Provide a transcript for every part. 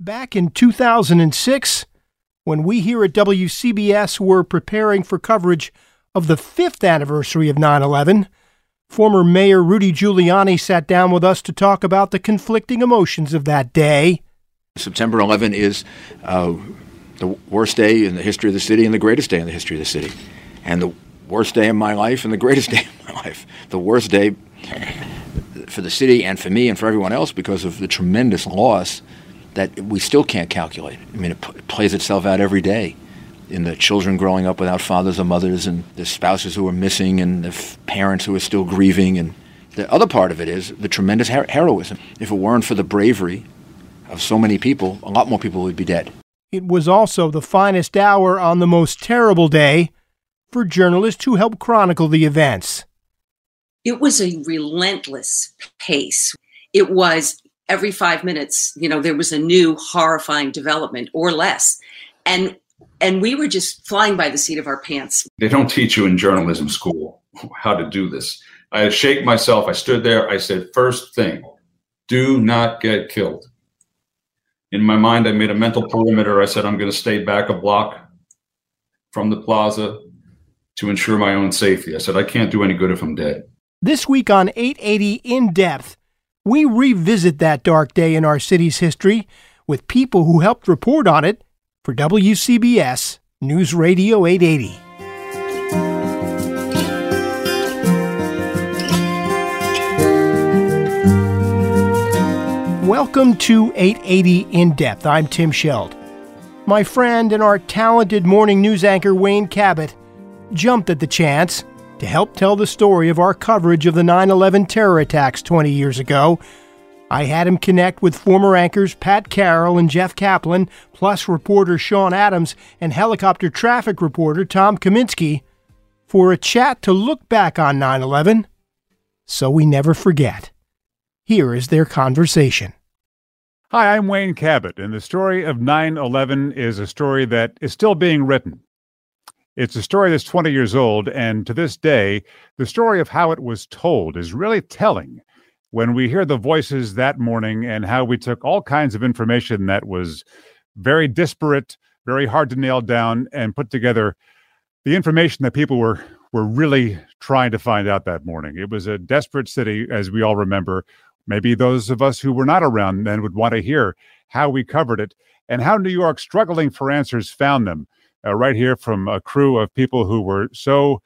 Back in 2006, when we here at WCBS were preparing for coverage of the fifth anniversary of 9 11, former Mayor Rudy Giuliani sat down with us to talk about the conflicting emotions of that day. September 11 is uh, the worst day in the history of the city and the greatest day in the history of the city. And the worst day of my life and the greatest day of my life. The worst day for the city and for me and for everyone else because of the tremendous loss that we still can't calculate. I mean, it, p- it plays itself out every day in the children growing up without fathers or mothers, and the spouses who are missing, and the f- parents who are still grieving. And the other part of it is the tremendous her- heroism. If it weren't for the bravery of so many people, a lot more people would be dead. It was also the finest hour on the most terrible day for journalists who helped chronicle the events. It was a relentless pace. It was every five minutes, you know, there was a new horrifying development or less. And and we were just flying by the seat of our pants. They don't teach you in journalism school how to do this. I shake myself. I stood there. I said, first thing, do not get killed. In my mind, I made a mental perimeter. I said, I'm going to stay back a block from the plaza to ensure my own safety. I said, I can't do any good if I'm dead. This week on 880 In Depth, we revisit that dark day in our city's history with people who helped report on it for WCBS News Radio 880. Welcome to 880 In Depth. I'm Tim Scheld. My friend and our talented morning news anchor Wayne Cabot jumped at the chance to help tell the story of our coverage of the 9 11 terror attacks 20 years ago. I had him connect with former anchors Pat Carroll and Jeff Kaplan, plus reporter Sean Adams and helicopter traffic reporter Tom Kaminski, for a chat to look back on 9 11 so we never forget. Here is their conversation. Hi, I'm Wayne Cabot, and the story of 9 11 is a story that is still being written. It's a story that's 20 years old, and to this day, the story of how it was told is really telling when we hear the voices that morning and how we took all kinds of information that was very disparate, very hard to nail down, and put together the information that people were were really trying to find out that morning. It was a desperate city, as we all remember. Maybe those of us who were not around then would want to hear how we covered it and how New York, struggling for answers, found them. Uh, right here from a crew of people who were so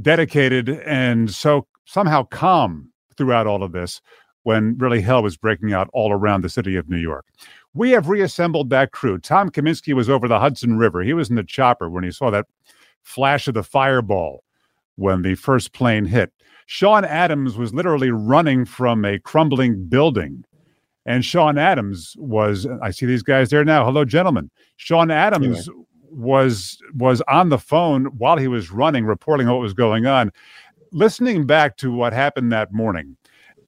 dedicated and so somehow calm throughout all of this when really hell was breaking out all around the city of New York. We have reassembled that crew. Tom Kaminski was over the Hudson River. He was in the chopper when he saw that flash of the fireball when the first plane hit. Sean Adams was literally running from a crumbling building. And Sean Adams was, I see these guys there now. Hello, gentlemen. Sean Adams anyway. Was was on the phone while he was running, reporting what was going on. Listening back to what happened that morning,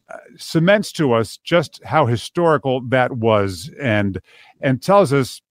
uh, cements to us just how historical that was, and and tells us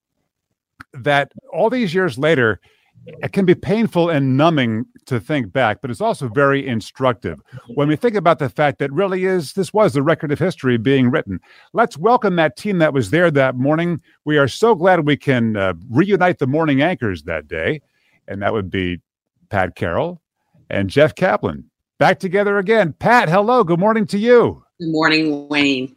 that all these years later, it can be painful and numbing to think back, but it's also very instructive when we think about the fact that really is this was the record of history being written. Let's welcome that team that was there that morning. We are so glad we can uh, reunite the morning anchors that day, and that would be Pat Carroll and Jeff Kaplan back together again. Pat, hello. Good morning to you. Good morning, Wayne.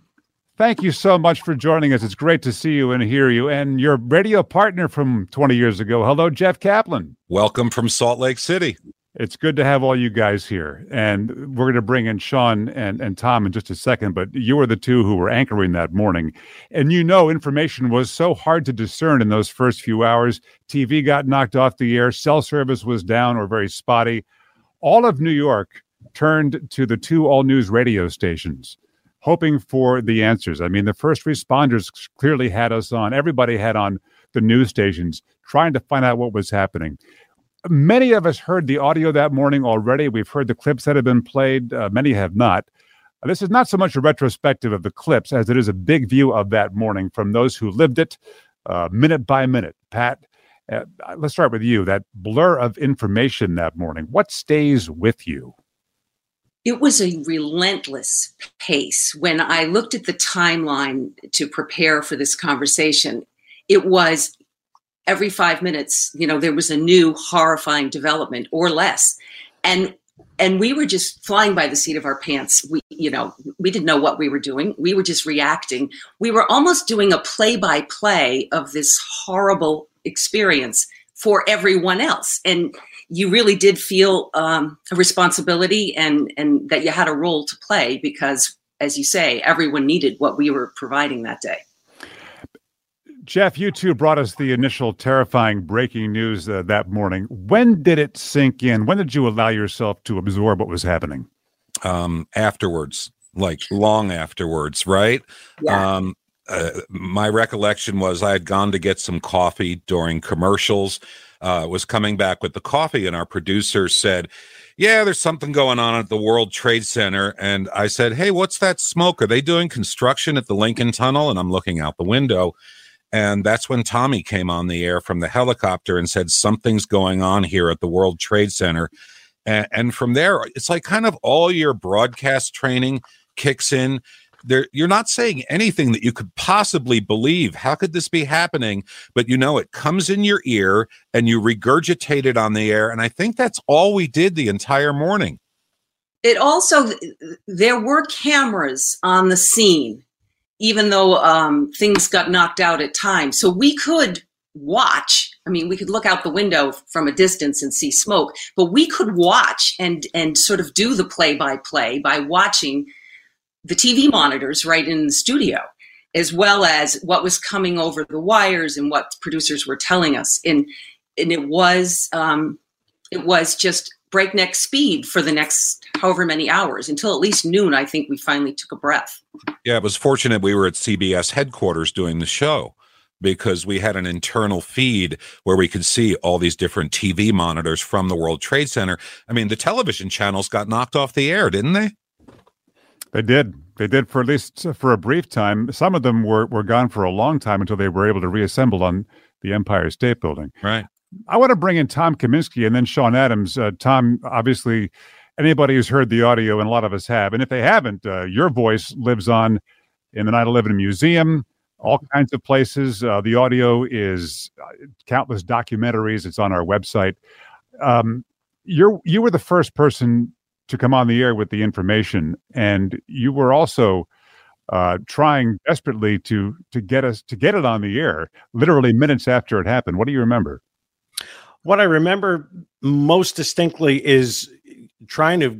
Thank you so much for joining us. It's great to see you and hear you. And your radio partner from 20 years ago. Hello, Jeff Kaplan. Welcome from Salt Lake City. It's good to have all you guys here. And we're going to bring in Sean and, and Tom in just a second, but you were the two who were anchoring that morning. And you know, information was so hard to discern in those first few hours. TV got knocked off the air, cell service was down or very spotty. All of New York turned to the two all news radio stations, hoping for the answers. I mean, the first responders clearly had us on, everybody had on the news stations trying to find out what was happening many of us heard the audio that morning already. We've heard the clips that have been played, uh, many have not. This is not so much a retrospective of the clips as it is a big view of that morning from those who lived it uh, minute by minute. Pat, uh, let's start with you. That blur of information that morning, what stays with you? It was a relentless pace. When I looked at the timeline to prepare for this conversation, it was every five minutes, you know, there was a new horrifying development or less. And and we were just flying by the seat of our pants. We, you know, we didn't know what we were doing. We were just reacting. We were almost doing a play by play of this horrible experience for everyone else. And you really did feel um, a responsibility and, and that you had a role to play because, as you say, everyone needed what we were providing that day. Jeff, you two brought us the initial terrifying breaking news uh, that morning. When did it sink in? When did you allow yourself to absorb what was happening? Um, afterwards, like long afterwards, right? Yeah. Um, uh, my recollection was I had gone to get some coffee during commercials. Uh, was coming back with the coffee, and our producer said, "Yeah, there's something going on at the World Trade Center." And I said, "Hey, what's that smoke? Are they doing construction at the Lincoln Tunnel?" And I'm looking out the window, and that's when Tommy came on the air from the helicopter and said, Something's going on here at the World Trade Center. And, and from there, it's like kind of all your broadcast training kicks in. There, you're not saying anything that you could possibly believe. How could this be happening? But you know, it comes in your ear and you regurgitate it on the air. And I think that's all we did the entire morning. It also, there were cameras on the scene even though um, things got knocked out at times. So we could watch. I mean, we could look out the window from a distance and see smoke, but we could watch and and sort of do the play by play by watching the TV monitors right in the studio, as well as what was coming over the wires and what producers were telling us. And and it was um, it was just breakneck speed for the next however many hours until at least noon. I think we finally took a breath. Yeah, it was fortunate we were at CBS headquarters doing the show because we had an internal feed where we could see all these different TV monitors from the World Trade Center. I mean, the television channels got knocked off the air, didn't they? They did. They did for at least for a brief time. Some of them were, were gone for a long time until they were able to reassemble on the Empire State Building. Right. I want to bring in Tom Kaminski and then Sean Adams. Uh, Tom, obviously, anybody who's heard the audio, and a lot of us have, and if they haven't, uh, your voice lives on in the 9 11 Museum, all kinds of places. Uh, the audio is uh, countless documentaries, it's on our website. Um, you're, you were the first person to come on the air with the information, and you were also. Uh, trying desperately to to get us to get it on the air, literally minutes after it happened. What do you remember? What I remember most distinctly is trying to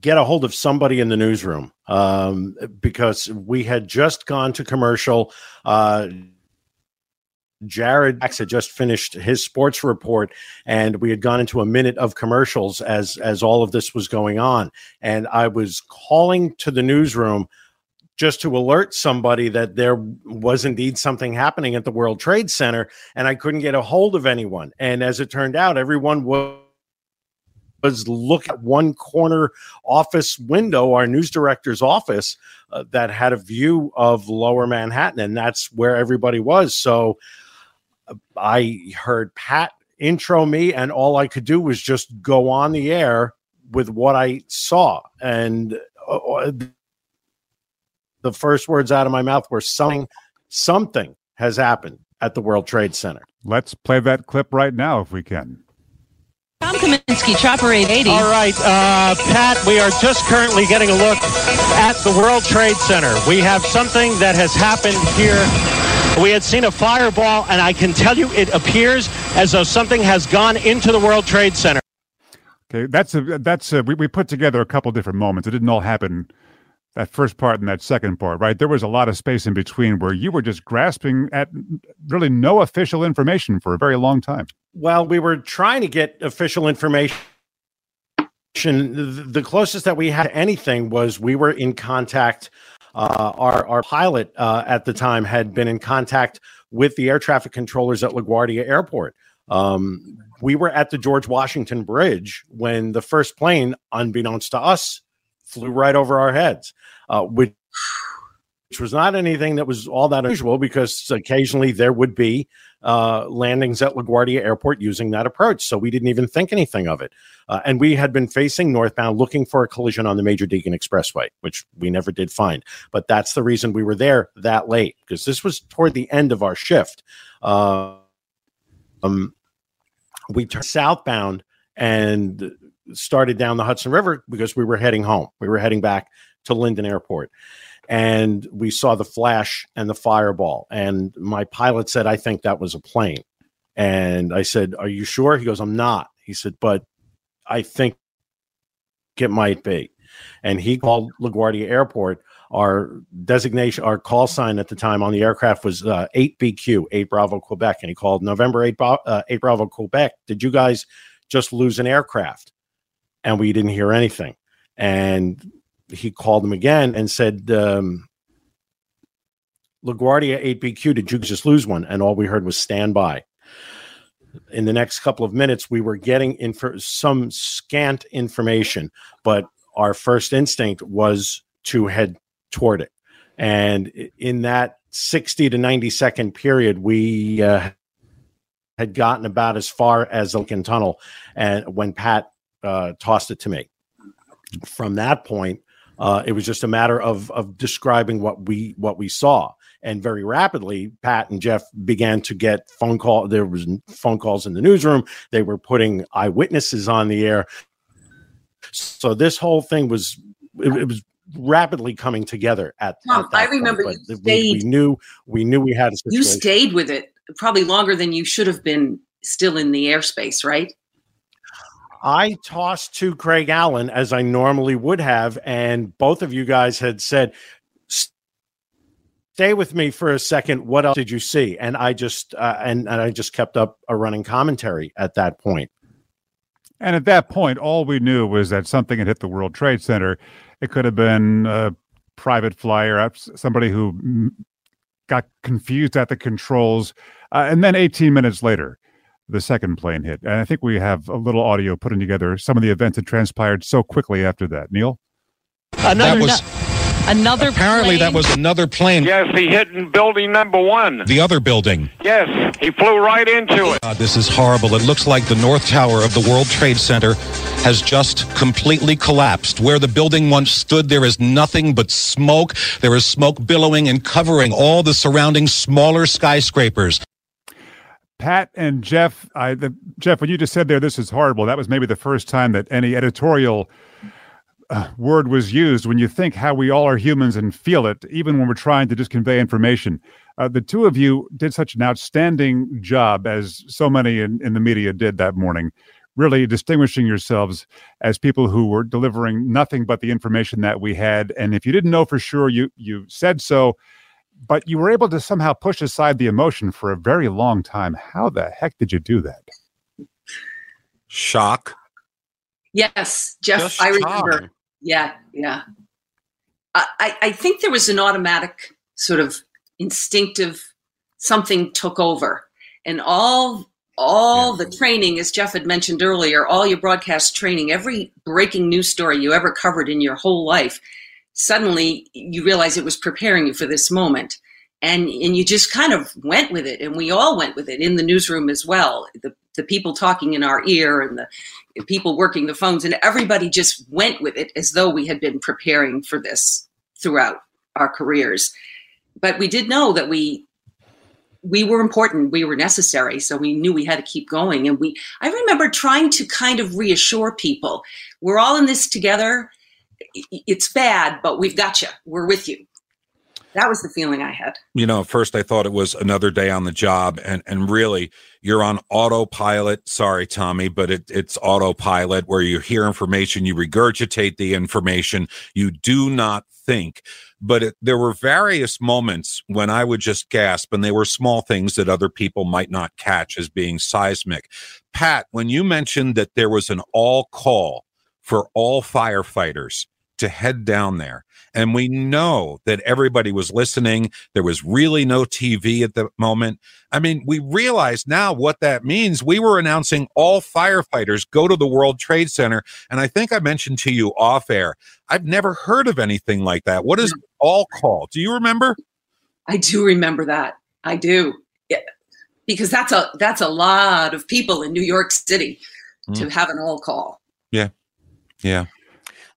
get a hold of somebody in the newsroom um, because we had just gone to commercial. Uh, Jared had just finished his sports report, and we had gone into a minute of commercials as as all of this was going on. And I was calling to the newsroom just to alert somebody that there was indeed something happening at the World Trade Center, and I couldn't get a hold of anyone. And as it turned out, everyone was was look at one corner office window, our news director's office, uh, that had a view of lower Manhattan, and that's where everybody was. So I heard Pat intro me, and all I could do was just go on the air with what I saw. And uh, uh the first words out of my mouth were something something has happened at the World Trade Center. Let's play that clip right now if we can. Tom Kaminski, Chopper 880. All right, uh, Pat, we are just currently getting a look at the World Trade Center. We have something that has happened here. We had seen a fireball, and I can tell you it appears as though something has gone into the World Trade Center. Okay, that's a that's a, we, we put together a couple different moments. It didn't all happen that first part and that second part, right? There was a lot of space in between where you were just grasping at really no official information for a very long time. Well, we were trying to get official information. The closest that we had to anything was we were in contact. Uh, our our pilot uh, at the time had been in contact with the air traffic controllers at LaGuardia Airport. Um, we were at the George Washington Bridge when the first plane, unbeknownst to us, flew right over our heads, uh, which, which was not anything that was all that unusual because occasionally there would be uh, landings at LaGuardia Airport using that approach. So we didn't even think anything of it. Uh, and we had been facing northbound looking for a collision on the Major Deegan Expressway, which we never did find. But that's the reason we were there that late because this was toward the end of our shift. Uh, um, we turned southbound and started down the Hudson River because we were heading home. We were heading back to Linden Airport. And we saw the flash and the fireball. And my pilot said, I think that was a plane. And I said, Are you sure? He goes, I'm not. He said, But I think it might be. And he called LaGuardia Airport. Our designation, our call sign at the time on the aircraft was uh, 8BQ, 8 Bravo Quebec. And he called November 8, uh, 8 Bravo Quebec. Did you guys just lose an aircraft? and we didn't hear anything. And he called him again and said, um, LaGuardia 8BQ, did you just lose one? And all we heard was stand by. In the next couple of minutes, we were getting inf- some scant information, but our first instinct was to head toward it. And in that 60 to 90 second period, we uh, had gotten about as far as the Lincoln Tunnel. And when Pat uh, tossed it to me. From that point, uh, it was just a matter of of describing what we what we saw, and very rapidly, Pat and Jeff began to get phone call. There was phone calls in the newsroom. They were putting eyewitnesses on the air. So this whole thing was it, it was rapidly coming together at, Tom, at I remember point, you we, we, knew we knew we had a situation. You stayed with it probably longer than you should have been still in the airspace, right? I tossed to Craig Allen as I normally would have, and both of you guys had said, "Stay with me for a second. What else did you see?" And I just uh, and and I just kept up a running commentary at that point. And at that point, all we knew was that something had hit the World Trade Center. It could have been a private flyer, somebody who got confused at the controls, uh, and then 18 minutes later the second plane hit. And I think we have a little audio putting together some of the events that transpired so quickly after that. Neil? Another, that was, no, another apparently plane? that was another plane. Yes, he hit in building number one. The other building. Yes, he flew right into it. God, this is horrible. It looks like the North Tower of the World Trade Center has just completely collapsed. Where the building once stood, there is nothing but smoke. There is smoke billowing and covering all the surrounding smaller skyscrapers. Pat and Jeff, I, the, Jeff, when you just said there, this is horrible. That was maybe the first time that any editorial uh, word was used. When you think how we all are humans and feel it, even when we're trying to just convey information, uh, the two of you did such an outstanding job, as so many in, in the media did that morning. Really distinguishing yourselves as people who were delivering nothing but the information that we had. And if you didn't know for sure, you you said so but you were able to somehow push aside the emotion for a very long time. How the heck did you do that? Shock. Yes, Jeff, Just I remember. Shock. Yeah, yeah. I, I think there was an automatic sort of instinctive something took over. And all all yeah. the training, as Jeff had mentioned earlier, all your broadcast training, every breaking news story you ever covered in your whole life suddenly you realize it was preparing you for this moment. And and you just kind of went with it. And we all went with it in the newsroom as well. The, the people talking in our ear and the people working the phones and everybody just went with it as though we had been preparing for this throughout our careers. But we did know that we we were important. We were necessary. So we knew we had to keep going. And we i remember trying to kind of reassure people we're all in this together it's bad but we've got you. We're with you. That was the feeling i had. You know first i thought it was another day on the job and and really you're on autopilot. Sorry tommy but it, it's autopilot where you hear information you regurgitate the information. You do not think. But it, there were various moments when I would just gasp, and they were small things that other people might not catch as being seismic. Pat, when you mentioned that there was an all call for all firefighters to head down there, and we know that everybody was listening. There was really no TV at the moment. I mean, we realize now what that means. We were announcing all firefighters go to the World Trade Center. And I think I mentioned to you off air, I've never heard of anything like that. What is all call? Do you remember? I do remember that. I do. Yeah. Because that's a that's a lot of people in New York City mm. to have an all call. Yeah. Yeah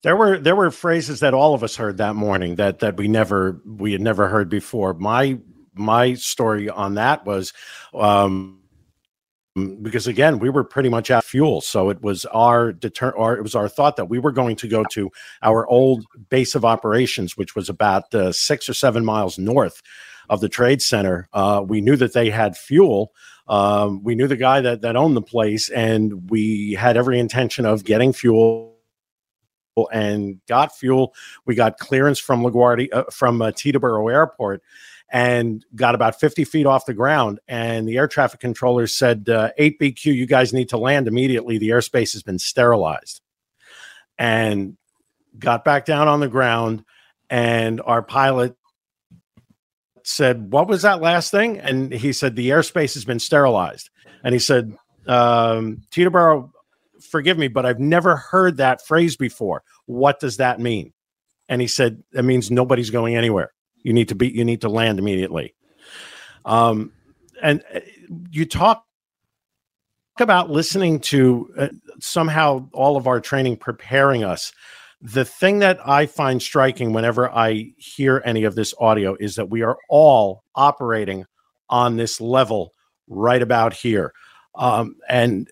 there were there were phrases that all of us heard that morning that that we never we had never heard before. My my story on that was um, because again we were pretty much out of fuel, so it was our deter it was our thought that we were going to go to our old base of operations, which was about uh, six or seven miles north of the trade center. Uh, we knew that they had fuel. Um, we knew the guy that that owned the place, and we had every intention of getting fuel and got fuel. We got clearance from LaGuardia uh, from uh, Teterboro Airport and got about 50 feet off the ground. And the air traffic controller said, uh, 8BQ, you guys need to land immediately. The airspace has been sterilized. And got back down on the ground. And our pilot said, What was that last thing? And he said, The airspace has been sterilized. And he said, um, Teterboro forgive me, but I've never heard that phrase before. What does that mean? And he said, it means nobody's going anywhere. You need to be, you need to land immediately. Um, and uh, you talk about listening to uh, somehow all of our training preparing us. The thing that I find striking whenever I hear any of this audio is that we are all operating on this level right about here. Um, and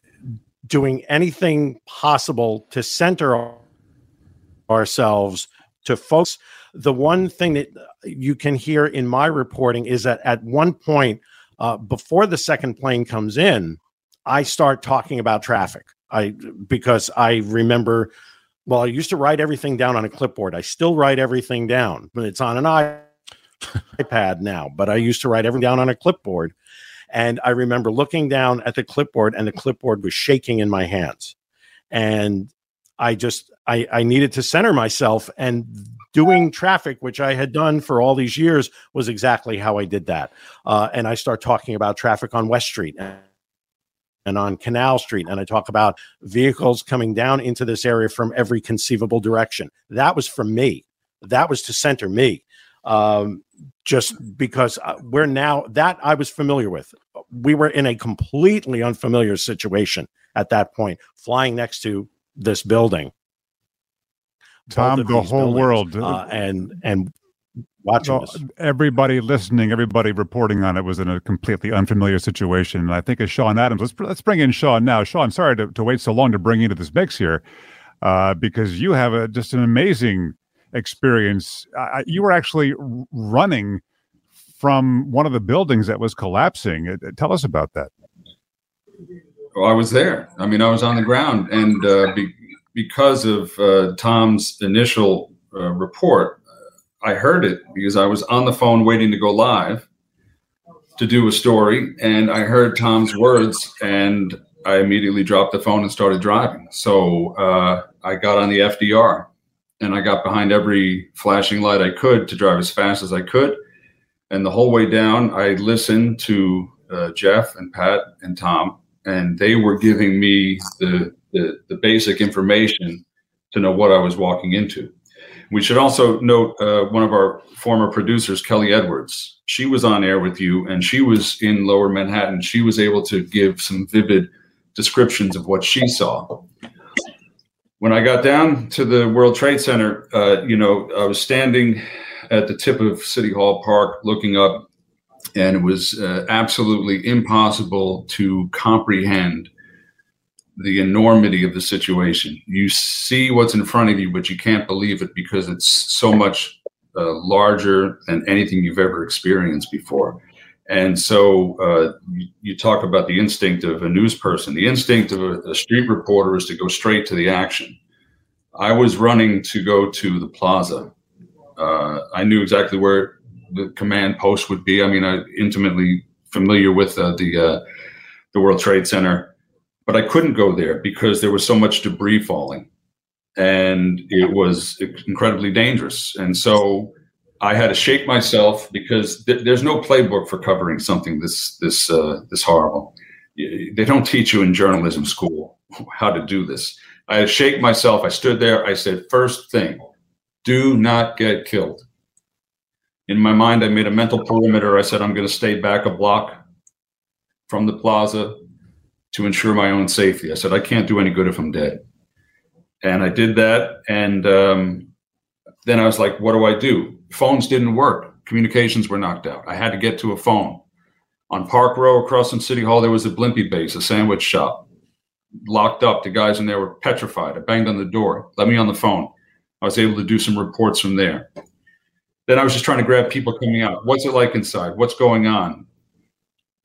doing anything possible to center ourselves to focus. The one thing that you can hear in my reporting is that at one point, uh, before the second plane comes in, I start talking about traffic. I because I remember. Well, I used to write everything down on a clipboard. I still write everything down, but it's on an iPad now. But I used to write everything down on a clipboard, and I remember looking down at the clipboard and the clipboard was shaking in my hands. And I just, I, I needed to center myself and doing traffic, which I had done for all these years, was exactly how I did that. Uh, and I start talking about traffic on West Street and, on Canal Street. And I talk about vehicles coming down into this area from every conceivable direction. That was from me. That was to center me um, just because uh, we're now that I was familiar with. We were in a completely unfamiliar situation at that point, flying next to this building. Tom, the whole world, uh, and and watching well, everybody listening, everybody reporting on it was in a completely unfamiliar situation. And I think as Sean Adams, let's let's bring in Sean now. Sean, sorry to, to wait so long to bring you into this mix here, uh, because you have a, just an amazing experience. Uh, you were actually running from one of the buildings that was collapsing. Uh, tell us about that. Well, I was there. I mean, I was on the ground, and uh, be, because of uh, Tom's initial uh, report, I heard it because I was on the phone waiting to go live to do a story, and I heard Tom's words, and I immediately dropped the phone and started driving. So uh, I got on the FDR and I got behind every flashing light I could to drive as fast as I could. And the whole way down, I listened to uh, Jeff and Pat and Tom, and they were giving me the, the, the basic information to know what I was walking into. We should also note uh, one of our former producers, Kelly Edwards. She was on air with you, and she was in Lower Manhattan. She was able to give some vivid descriptions of what she saw when I got down to the World Trade Center, uh, you know, I was standing at the tip of City Hall Park looking up, and it was uh, absolutely impossible to comprehend the enormity of the situation. You see what's in front of you, but you can't believe it because it's so much uh, larger than anything you've ever experienced before. And so uh, you, talk about the instinct of a news person. The instinct of a, a street reporter is to go straight to the action. I was running to go to the plaza. Uh, I knew exactly where the command post would be. I mean, I'm intimately familiar with uh, the uh, the World Trade Center but I couldn't go there because there was so much debris falling and it was incredibly dangerous. And so I had to shake myself because th- there's no playbook for covering something this this uh, this horrible. They don't teach you in journalism school how to do this. I had to shake myself. I stood there. I said, first thing, do not get killed. In my mind, I made a mental perimeter. I said, I'm going to stay back a block from the plaza to ensure my own safety. I said, I can't do any good if I'm dead. And I did that. And um, then I was like, what do I do? Phones didn't work. Communications were knocked out. I had to get to a phone. On Park Row across from City Hall, there was a Blimpie base, a sandwich shop. Locked up. The guys in there were petrified. I banged on the door. Let me on the phone. I was able to do some reports from there. Then I was just trying to grab people coming out. What's it like inside? What's going on?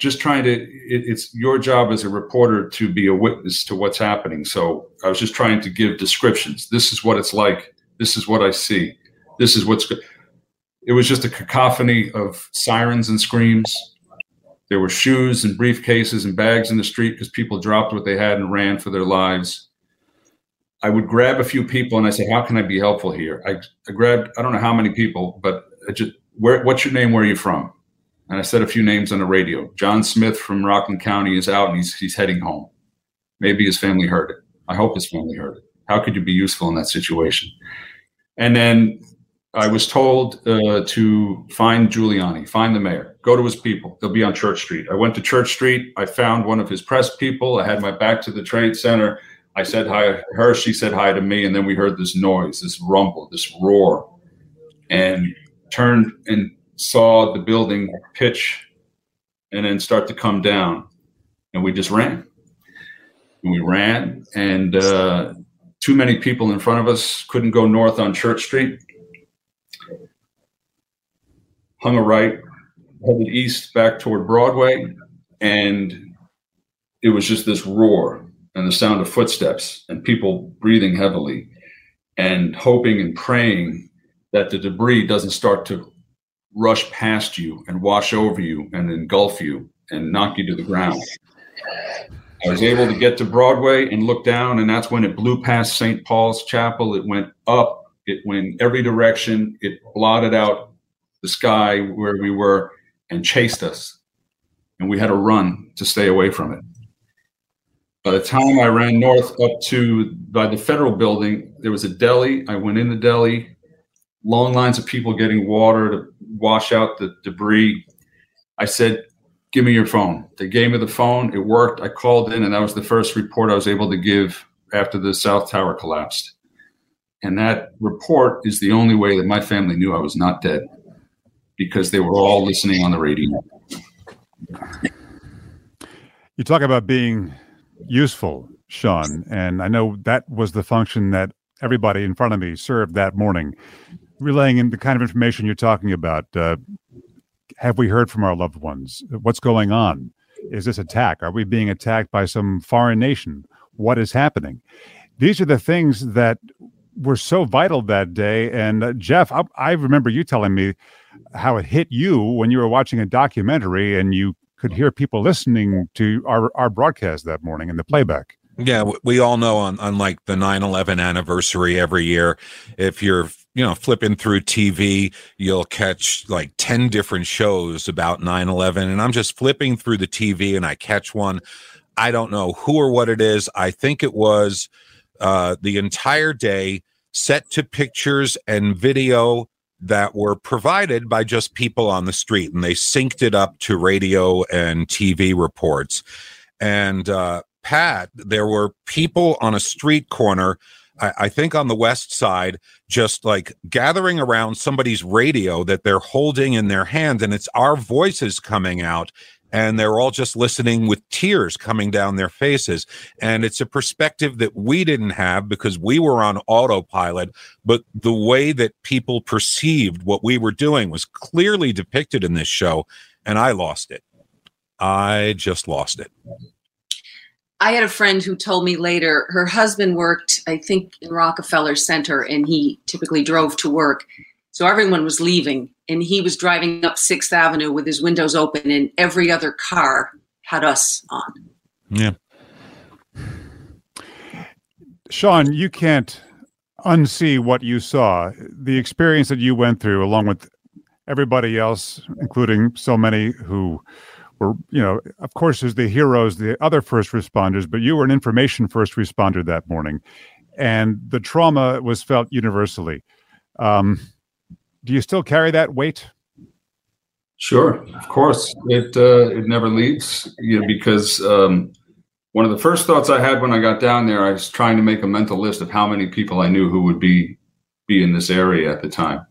just trying to it, it's your job as a reporter to be a witness to what's happening so i was just trying to give descriptions this is what it's like this is what i see this is what's good it was just a cacophony of sirens and screams there were shoes and briefcases and bags in the street because people dropped what they had and ran for their lives i would grab a few people and i say how can i be helpful here i, I grabbed i don't know how many people but I just where what's your name where are you from and I said a few names on the radio. John Smith from Rockland County is out and he's he's heading home. Maybe his family heard it. I hope his family heard it. How could you be useful in that situation? And then I was told uh, to find Giuliani, find the mayor, go to his people. They'll be on Church Street. I went to Church Street. I found one of his press people. I had my back to the trade center. I said hi to her. She said hi to me. And then we heard this noise, this rumble, this roar, and turned and saw the building pitch and then start to come down. And we just ran. And we ran, and uh, too many people in front of us couldn't go north on Church Street. Hung a right, headed east back toward Broadway, and it was just this roar and the sound of footsteps and people breathing heavily and hoping and praying that the debris doesn't start to rush past you and wash over you and engulf you and knock you to the ground. I was able to get to Broadway and look down, and that's when it blew past St. Paul's Chapel. It went up, it went every direction, it blotted out the sky where we were and chased us. And we had to run to stay away from it. By the time I ran north up to by the federal building, there was a deli. I went in the deli, long lines of people getting water to wash out the debris. I said, Give me your phone. They gave me the phone. It worked. I called in, and that was the first report I was able to give after the South Tower collapsed. And that report is the only way that my family knew I was not dead because they were all listening on the radio. You talk about being useful, Sean, and I know that was the function that everybody in front of me served that morning relaying in the kind of information you're talking about. Uh, have we heard from our loved ones? What's going on? Is this attack? Are we being attacked by some foreign nation? What is happening? These are the things that were so vital that day. And uh, Jeff, I, I remember you telling me how it hit you when you were watching a documentary and you could hear people listening to our, our broadcast that morning in the playback. Yeah, we all know on, on like the 9-11 anniversary every year, if you're you know, flipping through TV, you'll catch like 10 different shows about 9 11. And I'm just flipping through the TV and I catch one. I don't know who or what it is. I think it was uh, the entire day set to pictures and video that were provided by just people on the street. And they synced it up to radio and TV reports. And uh, Pat, there were people on a street corner I, I think on the west side, just like gathering around somebody's radio that they're holding in their hand, and it's our voices coming out and they're all just listening with tears coming down their faces. And it's a perspective that we didn't have because we were on autopilot, but the way that people perceived what we were doing was clearly depicted in this show, and I lost it. I just lost it. I had a friend who told me later her husband worked, I think, in Rockefeller Center, and he typically drove to work. So everyone was leaving, and he was driving up Sixth Avenue with his windows open, and every other car had us on. Yeah. Sean, you can't unsee what you saw. The experience that you went through, along with everybody else, including so many who were, you know, of course, there's the heroes, the other first responders, but you were an information first responder that morning. And the trauma was felt universally. Um, do you still carry that weight? Sure, of course. It uh, it never leaves you know, because um, one of the first thoughts I had when I got down there, I was trying to make a mental list of how many people I knew who would be be in this area at the time,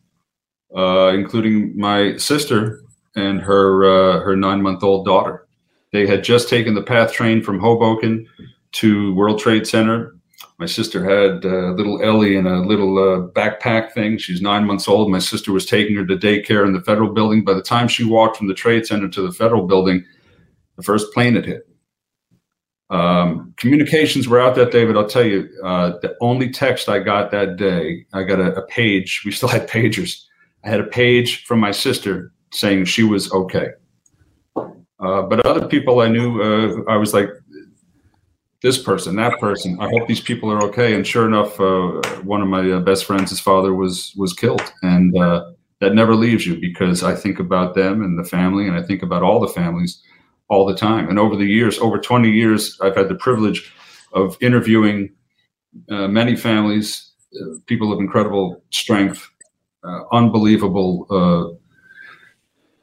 uh, including my sister and her uh, her nine month old daughter. They had just taken the PATH train from Hoboken to World Trade Center my sister had uh, little Ellie in a little uh, backpack thing. She's nine months old. My sister was taking her to daycare in the federal building. By the time she walked from the Trade Center to the federal building, the first plane had hit. Um, communications were out that day, but I'll tell you, uh, the only text I got that day, I got a, a page. We still had pagers. I had a page from my sister saying she was okay. Uh, but other people I knew, uh, I was like, this person, that person. I hope these people are okay. And sure enough, uh, one of my uh, best friends, his father was was killed, and uh, that never leaves you because I think about them and the family, and I think about all the families all the time. And over the years, over 20 years, I've had the privilege of interviewing uh, many families, uh, people of incredible strength, uh, unbelievable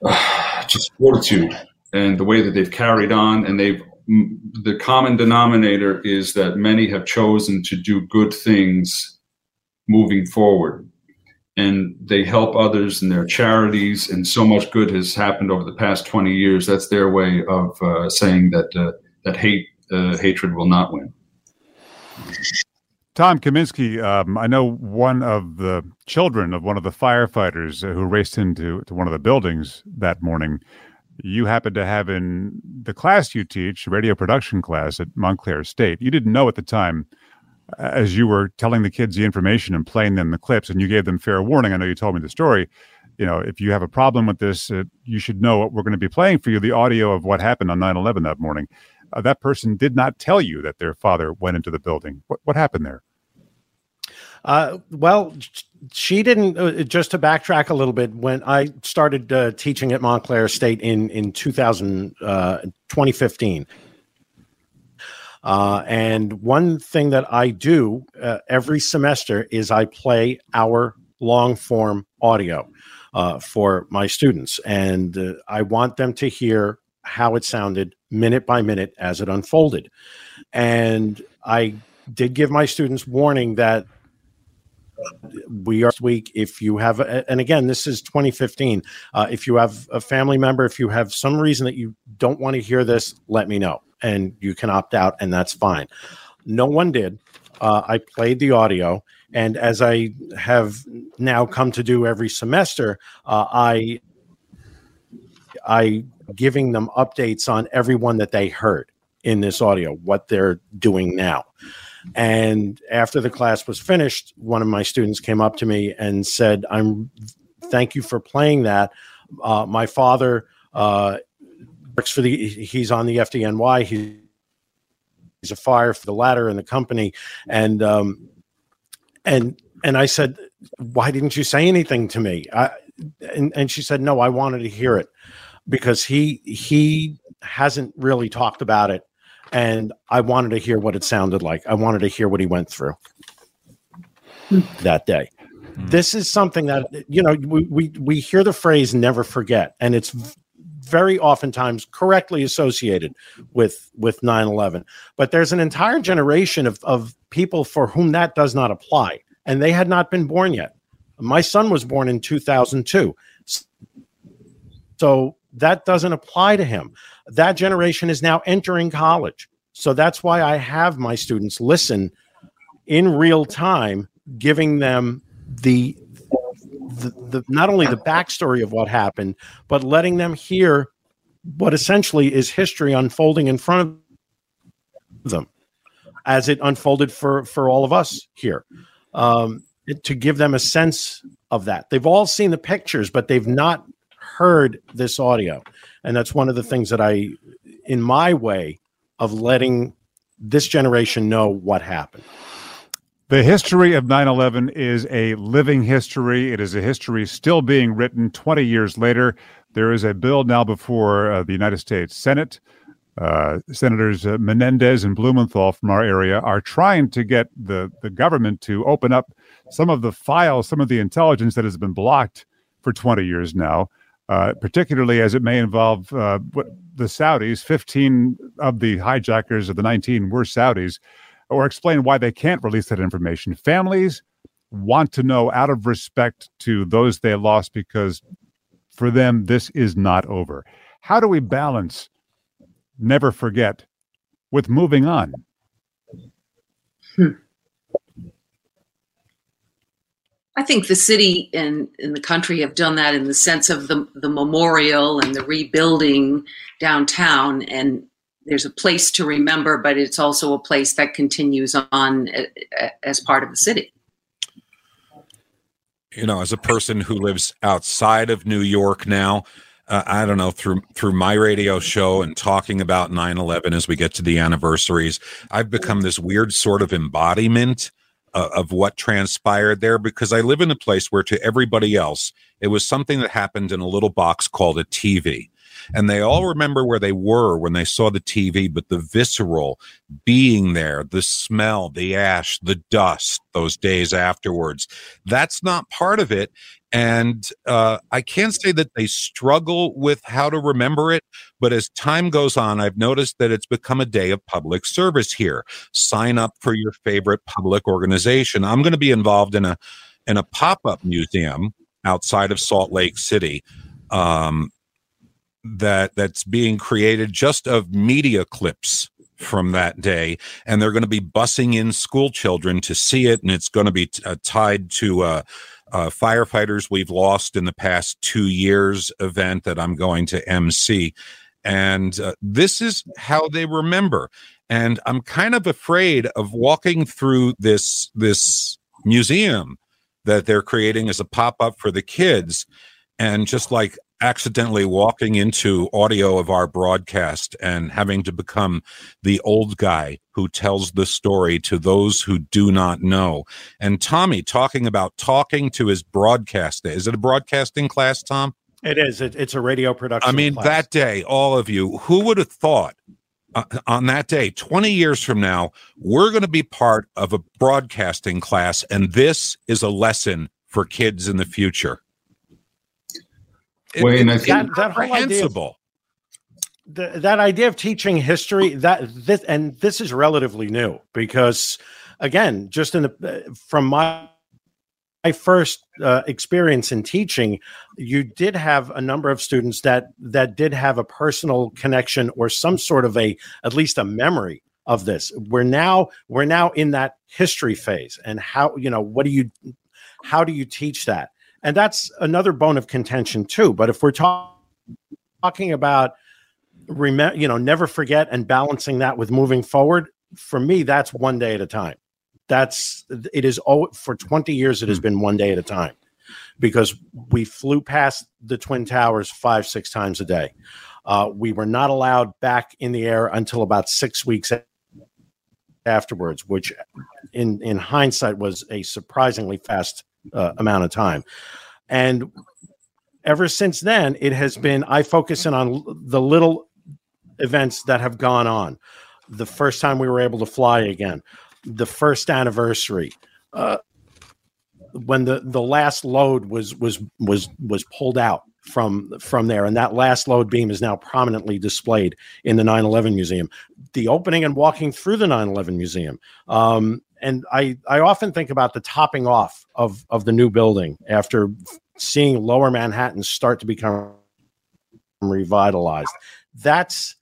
just fortitude, and the way that they've carried on, and they've the common denominator is that many have chosen to do good things moving forward. And they help others in their charities and so much good has happened over the past 20 years. That's their way of uh, saying that uh, that hate uh, hatred will not win. Tom Kaminski, um, I know one of the children of one of the firefighters who raced into to one of the buildings that morning you happen to have in the class you teach, radio production class at Montclair State. You didn't know at the time, as you were telling the kids the information and playing them the clips, and you gave them fair warning. I know you told me the story. You know, if you have a problem with this, uh, you should know what we're going to be playing for you the audio of what happened on 9 11 that morning. Uh, that person did not tell you that their father went into the building. What, what happened there? Uh, well, she didn't. Uh, just to backtrack a little bit, when I started uh, teaching at Montclair State in in 2000, uh, 2015. Uh, and one thing that I do uh, every semester is I play our long form audio uh, for my students, and I want them to hear how it sounded minute by minute as it unfolded. And I did give my students warning that we are this week if you have and again this is 2015 uh, if you have a family member if you have some reason that you don't want to hear this let me know and you can opt out and that's fine. No one did. Uh, i played the audio and as i have now come to do every semester uh, i i giving them updates on everyone that they heard in this audio what they're doing now and after the class was finished, one of my students came up to me and said, "I'm thank you for playing that. Uh, my father uh, works for the he's on the FDNY. He, he's a fire for the ladder in the company, and um, and and I said, why didn't you say anything to me? I, and and she said, no, I wanted to hear it because he he hasn't really talked about it and I wanted to hear what it sounded like. I wanted to hear what he went through that day. Hmm. This is something that you know we, we we hear the phrase "never forget," and it's very oftentimes correctly associated with with 9-11 but there's an entire generation of, of people for whom that does not apply and they had not been born yet. My son was born in 2002 so that doesn't apply to him that generation is now entering college so that's why i have my students listen in real time giving them the the, the not only the backstory of what happened, but letting them hear what essentially is history unfolding in front of them as it unfolded for for all of us here. Um, to give them a sense of that, they've all seen the pictures, but they've not heard this audio, and that's one of the things that I, in my way of letting this generation know what happened. The history of 9 11 is a living history. It is a history still being written 20 years later. There is a bill now before uh, the United States Senate. Uh, Senators uh, Menendez and Blumenthal from our area are trying to get the, the government to open up some of the files, some of the intelligence that has been blocked for 20 years now, uh, particularly as it may involve uh, the Saudis. 15 of the hijackers of the 19 were Saudis or explain why they can't release that information. Families want to know out of respect to those they lost because for them, this is not over. How do we balance never forget with moving on? I think the city and, and the country have done that in the sense of the, the memorial and the rebuilding downtown. And there's a place to remember, but it's also a place that continues on as part of the city. you know, as a person who lives outside of New York now, uh, I don't know through through my radio show and talking about 9/11 as we get to the anniversaries, I've become this weird sort of embodiment uh, of what transpired there because I live in a place where to everybody else it was something that happened in a little box called a TV. And they all remember where they were when they saw the TV, but the visceral being there, the smell, the ash, the dust, those days afterwards, that's not part of it. And uh, I can't say that they struggle with how to remember it, but as time goes on, I've noticed that it's become a day of public service here. Sign up for your favorite public organization. I'm going to be involved in a in a pop up museum outside of Salt Lake City. Um, that that's being created just of media clips from that day and they're going to be bussing in school children to see it and it's going to be uh, tied to uh, uh, firefighters we've lost in the past two years event that i'm going to mc and uh, this is how they remember. And i'm kind of afraid of walking through this this museum that they're creating as a pop-up for the kids and just like accidentally walking into audio of our broadcast and having to become the old guy who tells the story to those who do not know. And Tommy talking about talking to his broadcast. Is it a broadcasting class, Tom? It is. It, it's a radio production. I mean, class. that day, all of you, who would have thought uh, on that day, 20 years from now, we're going to be part of a broadcasting class, and this is a lesson for kids in the future. It- Wayne, I think- That- that whole idea of, the, that idea of teaching history that this and this is relatively new because again just in the from my my first uh, experience in teaching you did have a number of students that that did have a personal connection or some sort of a at least a memory of this. We're now we're now in that history phase and how you know what do you how do you teach that and that's another bone of contention too. But if we're talking talking about remember you know never forget and balancing that with moving forward for me that's one day at a time. That's it is oh for 20 years it has been one day at a time because we flew past the twin towers five six times a day. Uh, we were not allowed back in the air until about six weeks afterwards which in in hindsight was a surprisingly fast uh, amount of time. And ever since then it has been i focus in on the little events that have gone on. The first time we were able to fly again. The first anniversary. Uh, when the the last load was was was was pulled out from from there. And that last load beam is now prominently displayed in the 9-11 museum. The opening and walking through the 9-11 museum. Um, and i i often think about the topping off of of the new building after seeing lower manhattan start to become revitalized that's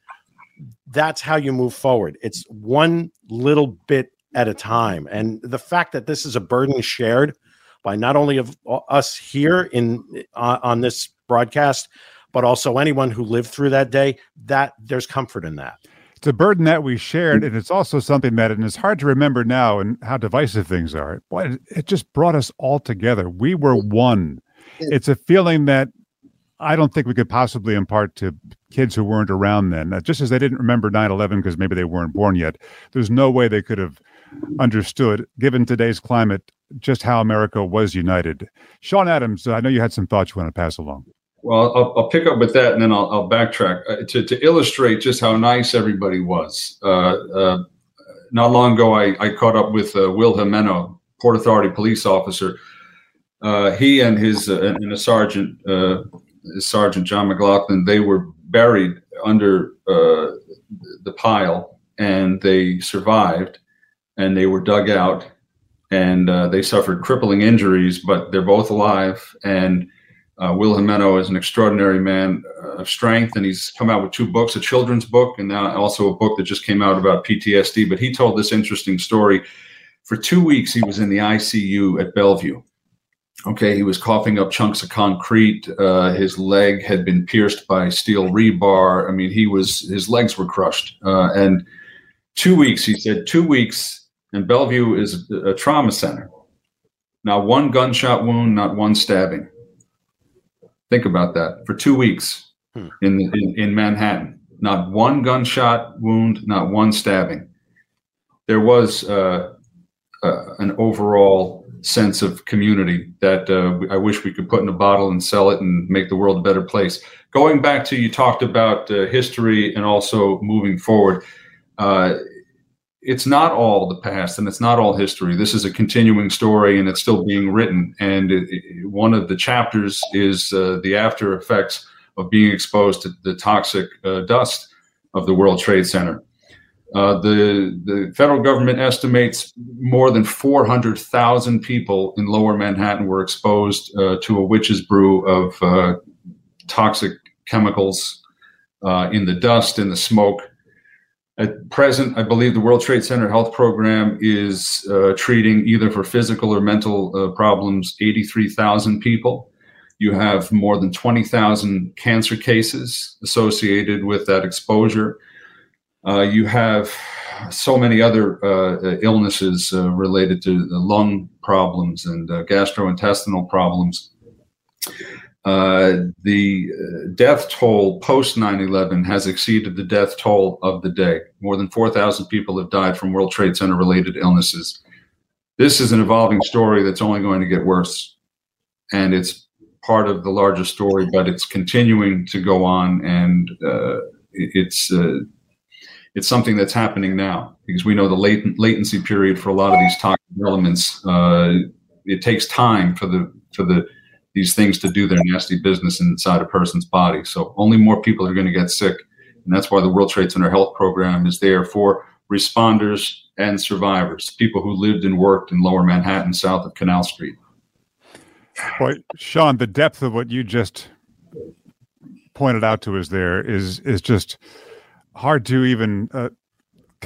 that's how you move forward it's one little bit at a time and the fact that this is a burden shared by not only of us here in uh, on this broadcast, but also anyone who lived through that day. That there's comfort in that. It's a burden that we shared, and it's also something that, and it's hard to remember now, and how divisive things are. Boy, it just brought us all together. We were one. It's a feeling that I don't think we could possibly impart to kids who weren't around then. Just as they didn't remember 9 11 because maybe they weren't born yet, there's no way they could have understood, given today's climate, just how America was united. Sean Adams, I know you had some thoughts you want to pass along. Well, I'll, I'll pick up with that and then I'll, I'll backtrack uh, to, to illustrate just how nice everybody was. Uh, uh, not long ago, I, I caught up with uh, Will Jimeno, Port Authority police officer. Uh, he and his uh, and a sergeant, Sergeant John McLaughlin, they were buried under the pile and they survived and they were dug out and they suffered crippling injuries, but they're both alive. And uh, Will Jimeno is an extraordinary man of strength, and he's come out with two books: a children's book, and now also a book that just came out about PTSD. But he told this interesting story. For two weeks, he was in the ICU at Bellevue. Okay, he was coughing up chunks of concrete. Uh, his leg had been pierced by steel rebar. I mean, he was his legs were crushed. Uh, and two weeks, he said, two weeks and Bellevue is a trauma center. Not one gunshot wound, not one stabbing. Think about that. For two weeks hmm. in, in, in Manhattan, not one gunshot wound, not one stabbing. There was uh, uh, an overall sense of community that uh, I wish we could put in a bottle and sell it and make the world a better place. Going back to you talked about uh, history and also moving forward. It's not all the past and it's not all history. This is a continuing story and it's still being written. And it, it, one of the chapters is uh, the after effects of being exposed to the toxic uh, dust of the World Trade Center. Uh, the the federal government estimates more than 400,000 people in Lower Manhattan were exposed uh, to a witch's brew of uh, toxic chemicals uh, in the dust, in the smoke, at present, I believe the World Trade Center Health Program is uh, treating either for physical or mental uh, problems 83,000 people. You have more than 20,000 cancer cases associated with that exposure. Uh, you have so many other uh, illnesses uh, related to lung problems and uh, gastrointestinal problems. Uh, the uh, death toll post 9 11 has exceeded the death toll of the day. More than 4,000 people have died from World Trade Center related illnesses. This is an evolving story that's only going to get worse. And it's part of the larger story, but it's continuing to go on. And uh, it's, uh, it's something that's happening now because we know the latent, latency period for a lot of these toxic elements. Uh, it takes time for the, for the, these things to do their nasty business inside a person's body. So only more people are going to get sick. And that's why the World Trade Center Health Program is there for responders and survivors, people who lived and worked in lower Manhattan, south of Canal Street. Boy, Sean, the depth of what you just pointed out to us there is is just hard to even uh,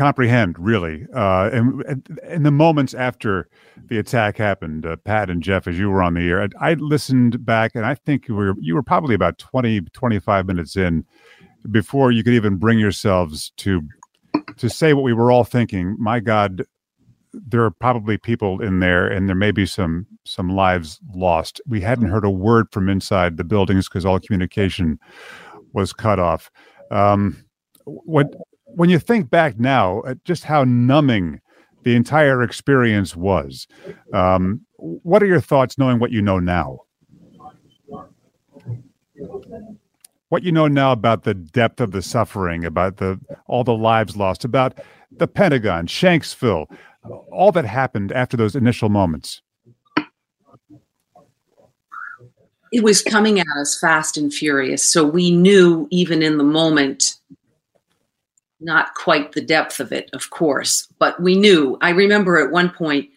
comprehend, really. Uh, and in the moments after the attack happened, uh, Pat and Jeff, as you were on the air, I, I, listened back and I think you were, you were probably about 20, 25 minutes in before you could even bring yourselves to to say what we were all thinking. My God, there are probably people in there and there may be some some lives lost. We hadn't heard a word from inside the buildings because all communication was cut off. Um, what when you think back now at just how numbing the entire experience was, um, what are your thoughts knowing what you know now? What you know now about the depth of the suffering, about the all the lives lost, about the Pentagon, Shanksville, all that happened after those initial moments. it was coming at us fast and furious. So we knew, even in the moment, not quite the depth of it, of course, but we knew. I remember at one point,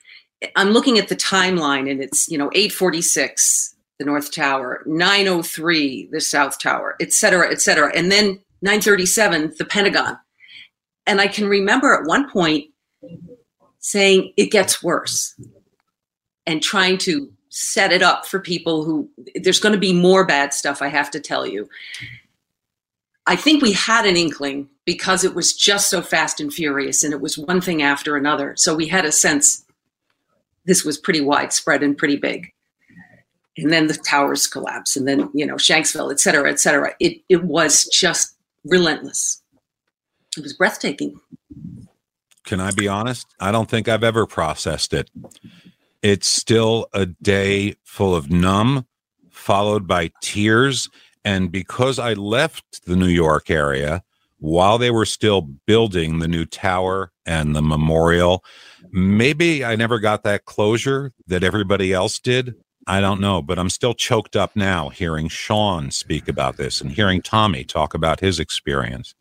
I'm looking at the timeline, and it's you know 846, the North Tower, 903, the South Tower, et cetera, et cetera, and then 937, the Pentagon. And I can remember at one point saying it gets worse, and trying to set it up for people who there's going to be more bad stuff. I have to tell you. I think we had an inkling because it was just so fast and furious and it was one thing after another. So we had a sense this was pretty widespread and pretty big. And then the towers collapse and then, you know, Shanksville, et cetera, et cetera. It, it was just relentless. It was breathtaking. Can I be honest? I don't think I've ever processed it. It's still a day full of numb, followed by tears. And because I left the New York area, while they were still building the new tower and the memorial. Maybe I never got that closure that everybody else did. I don't know, but I'm still choked up now hearing Sean speak about this and hearing Tommy talk about his experience.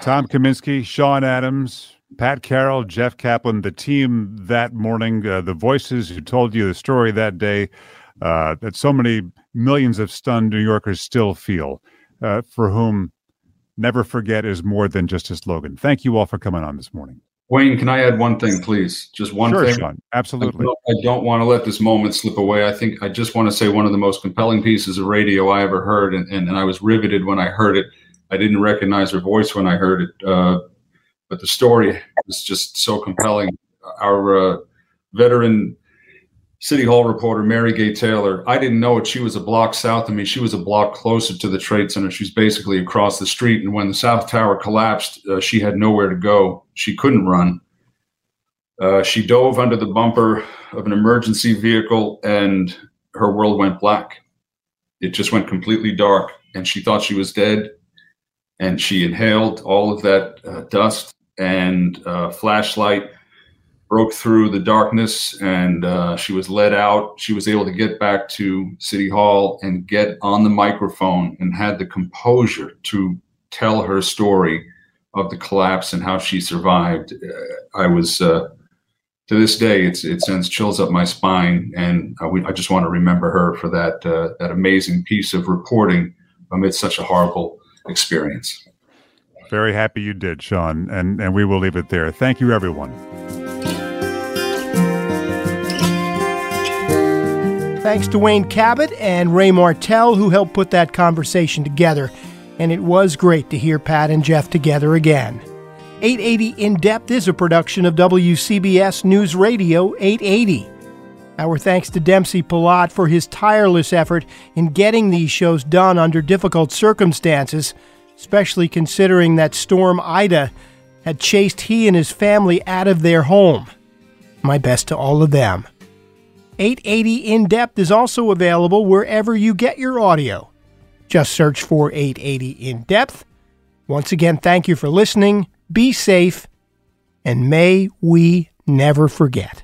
Tom Kaminski, Sean Adams, Pat Carroll, Jeff Kaplan, the team that morning, uh, the voices who told you the story that day uh, that so many millions of stunned New Yorkers still feel uh, for whom never forget is more than just a slogan. Thank you all for coming on this morning. Wayne, can I add one thing, please? Just one sure, thing. Sean. Absolutely. I don't, I don't, want to let this moment slip away. I think I just want to say one of the most compelling pieces of radio I ever heard, and, and, and I was riveted when I heard it. I didn't recognize her voice when I heard it, uh, but the story was just so compelling. Our uh, veteran City Hall reporter Mary Gay Taylor. I didn't know it. She was a block south of me. She was a block closer to the Trade Center. She's basically across the street. And when the South Tower collapsed, uh, she had nowhere to go. She couldn't run. Uh, she dove under the bumper of an emergency vehicle and her world went black. It just went completely dark. And she thought she was dead. And she inhaled all of that uh, dust and uh, flashlight broke through the darkness and uh, she was led out. She was able to get back to City Hall and get on the microphone and had the composure to tell her story of the collapse and how she survived. Uh, I was, uh, to this day, it sends chills up my spine, and I, I just want to remember her for that uh, that amazing piece of reporting amid such a horrible experience. Very happy you did, Sean, and and we will leave it there. Thank you, everyone. Thanks to Wayne Cabot and Ray Martell, who helped put that conversation together. And it was great to hear Pat and Jeff together again. 880 In Depth is a production of WCBS News Radio 880. Our thanks to Dempsey Palat for his tireless effort in getting these shows done under difficult circumstances, especially considering that Storm Ida had chased he and his family out of their home. My best to all of them. 880 In Depth is also available wherever you get your audio. Just search for 880 In Depth. Once again, thank you for listening. Be safe, and may we never forget.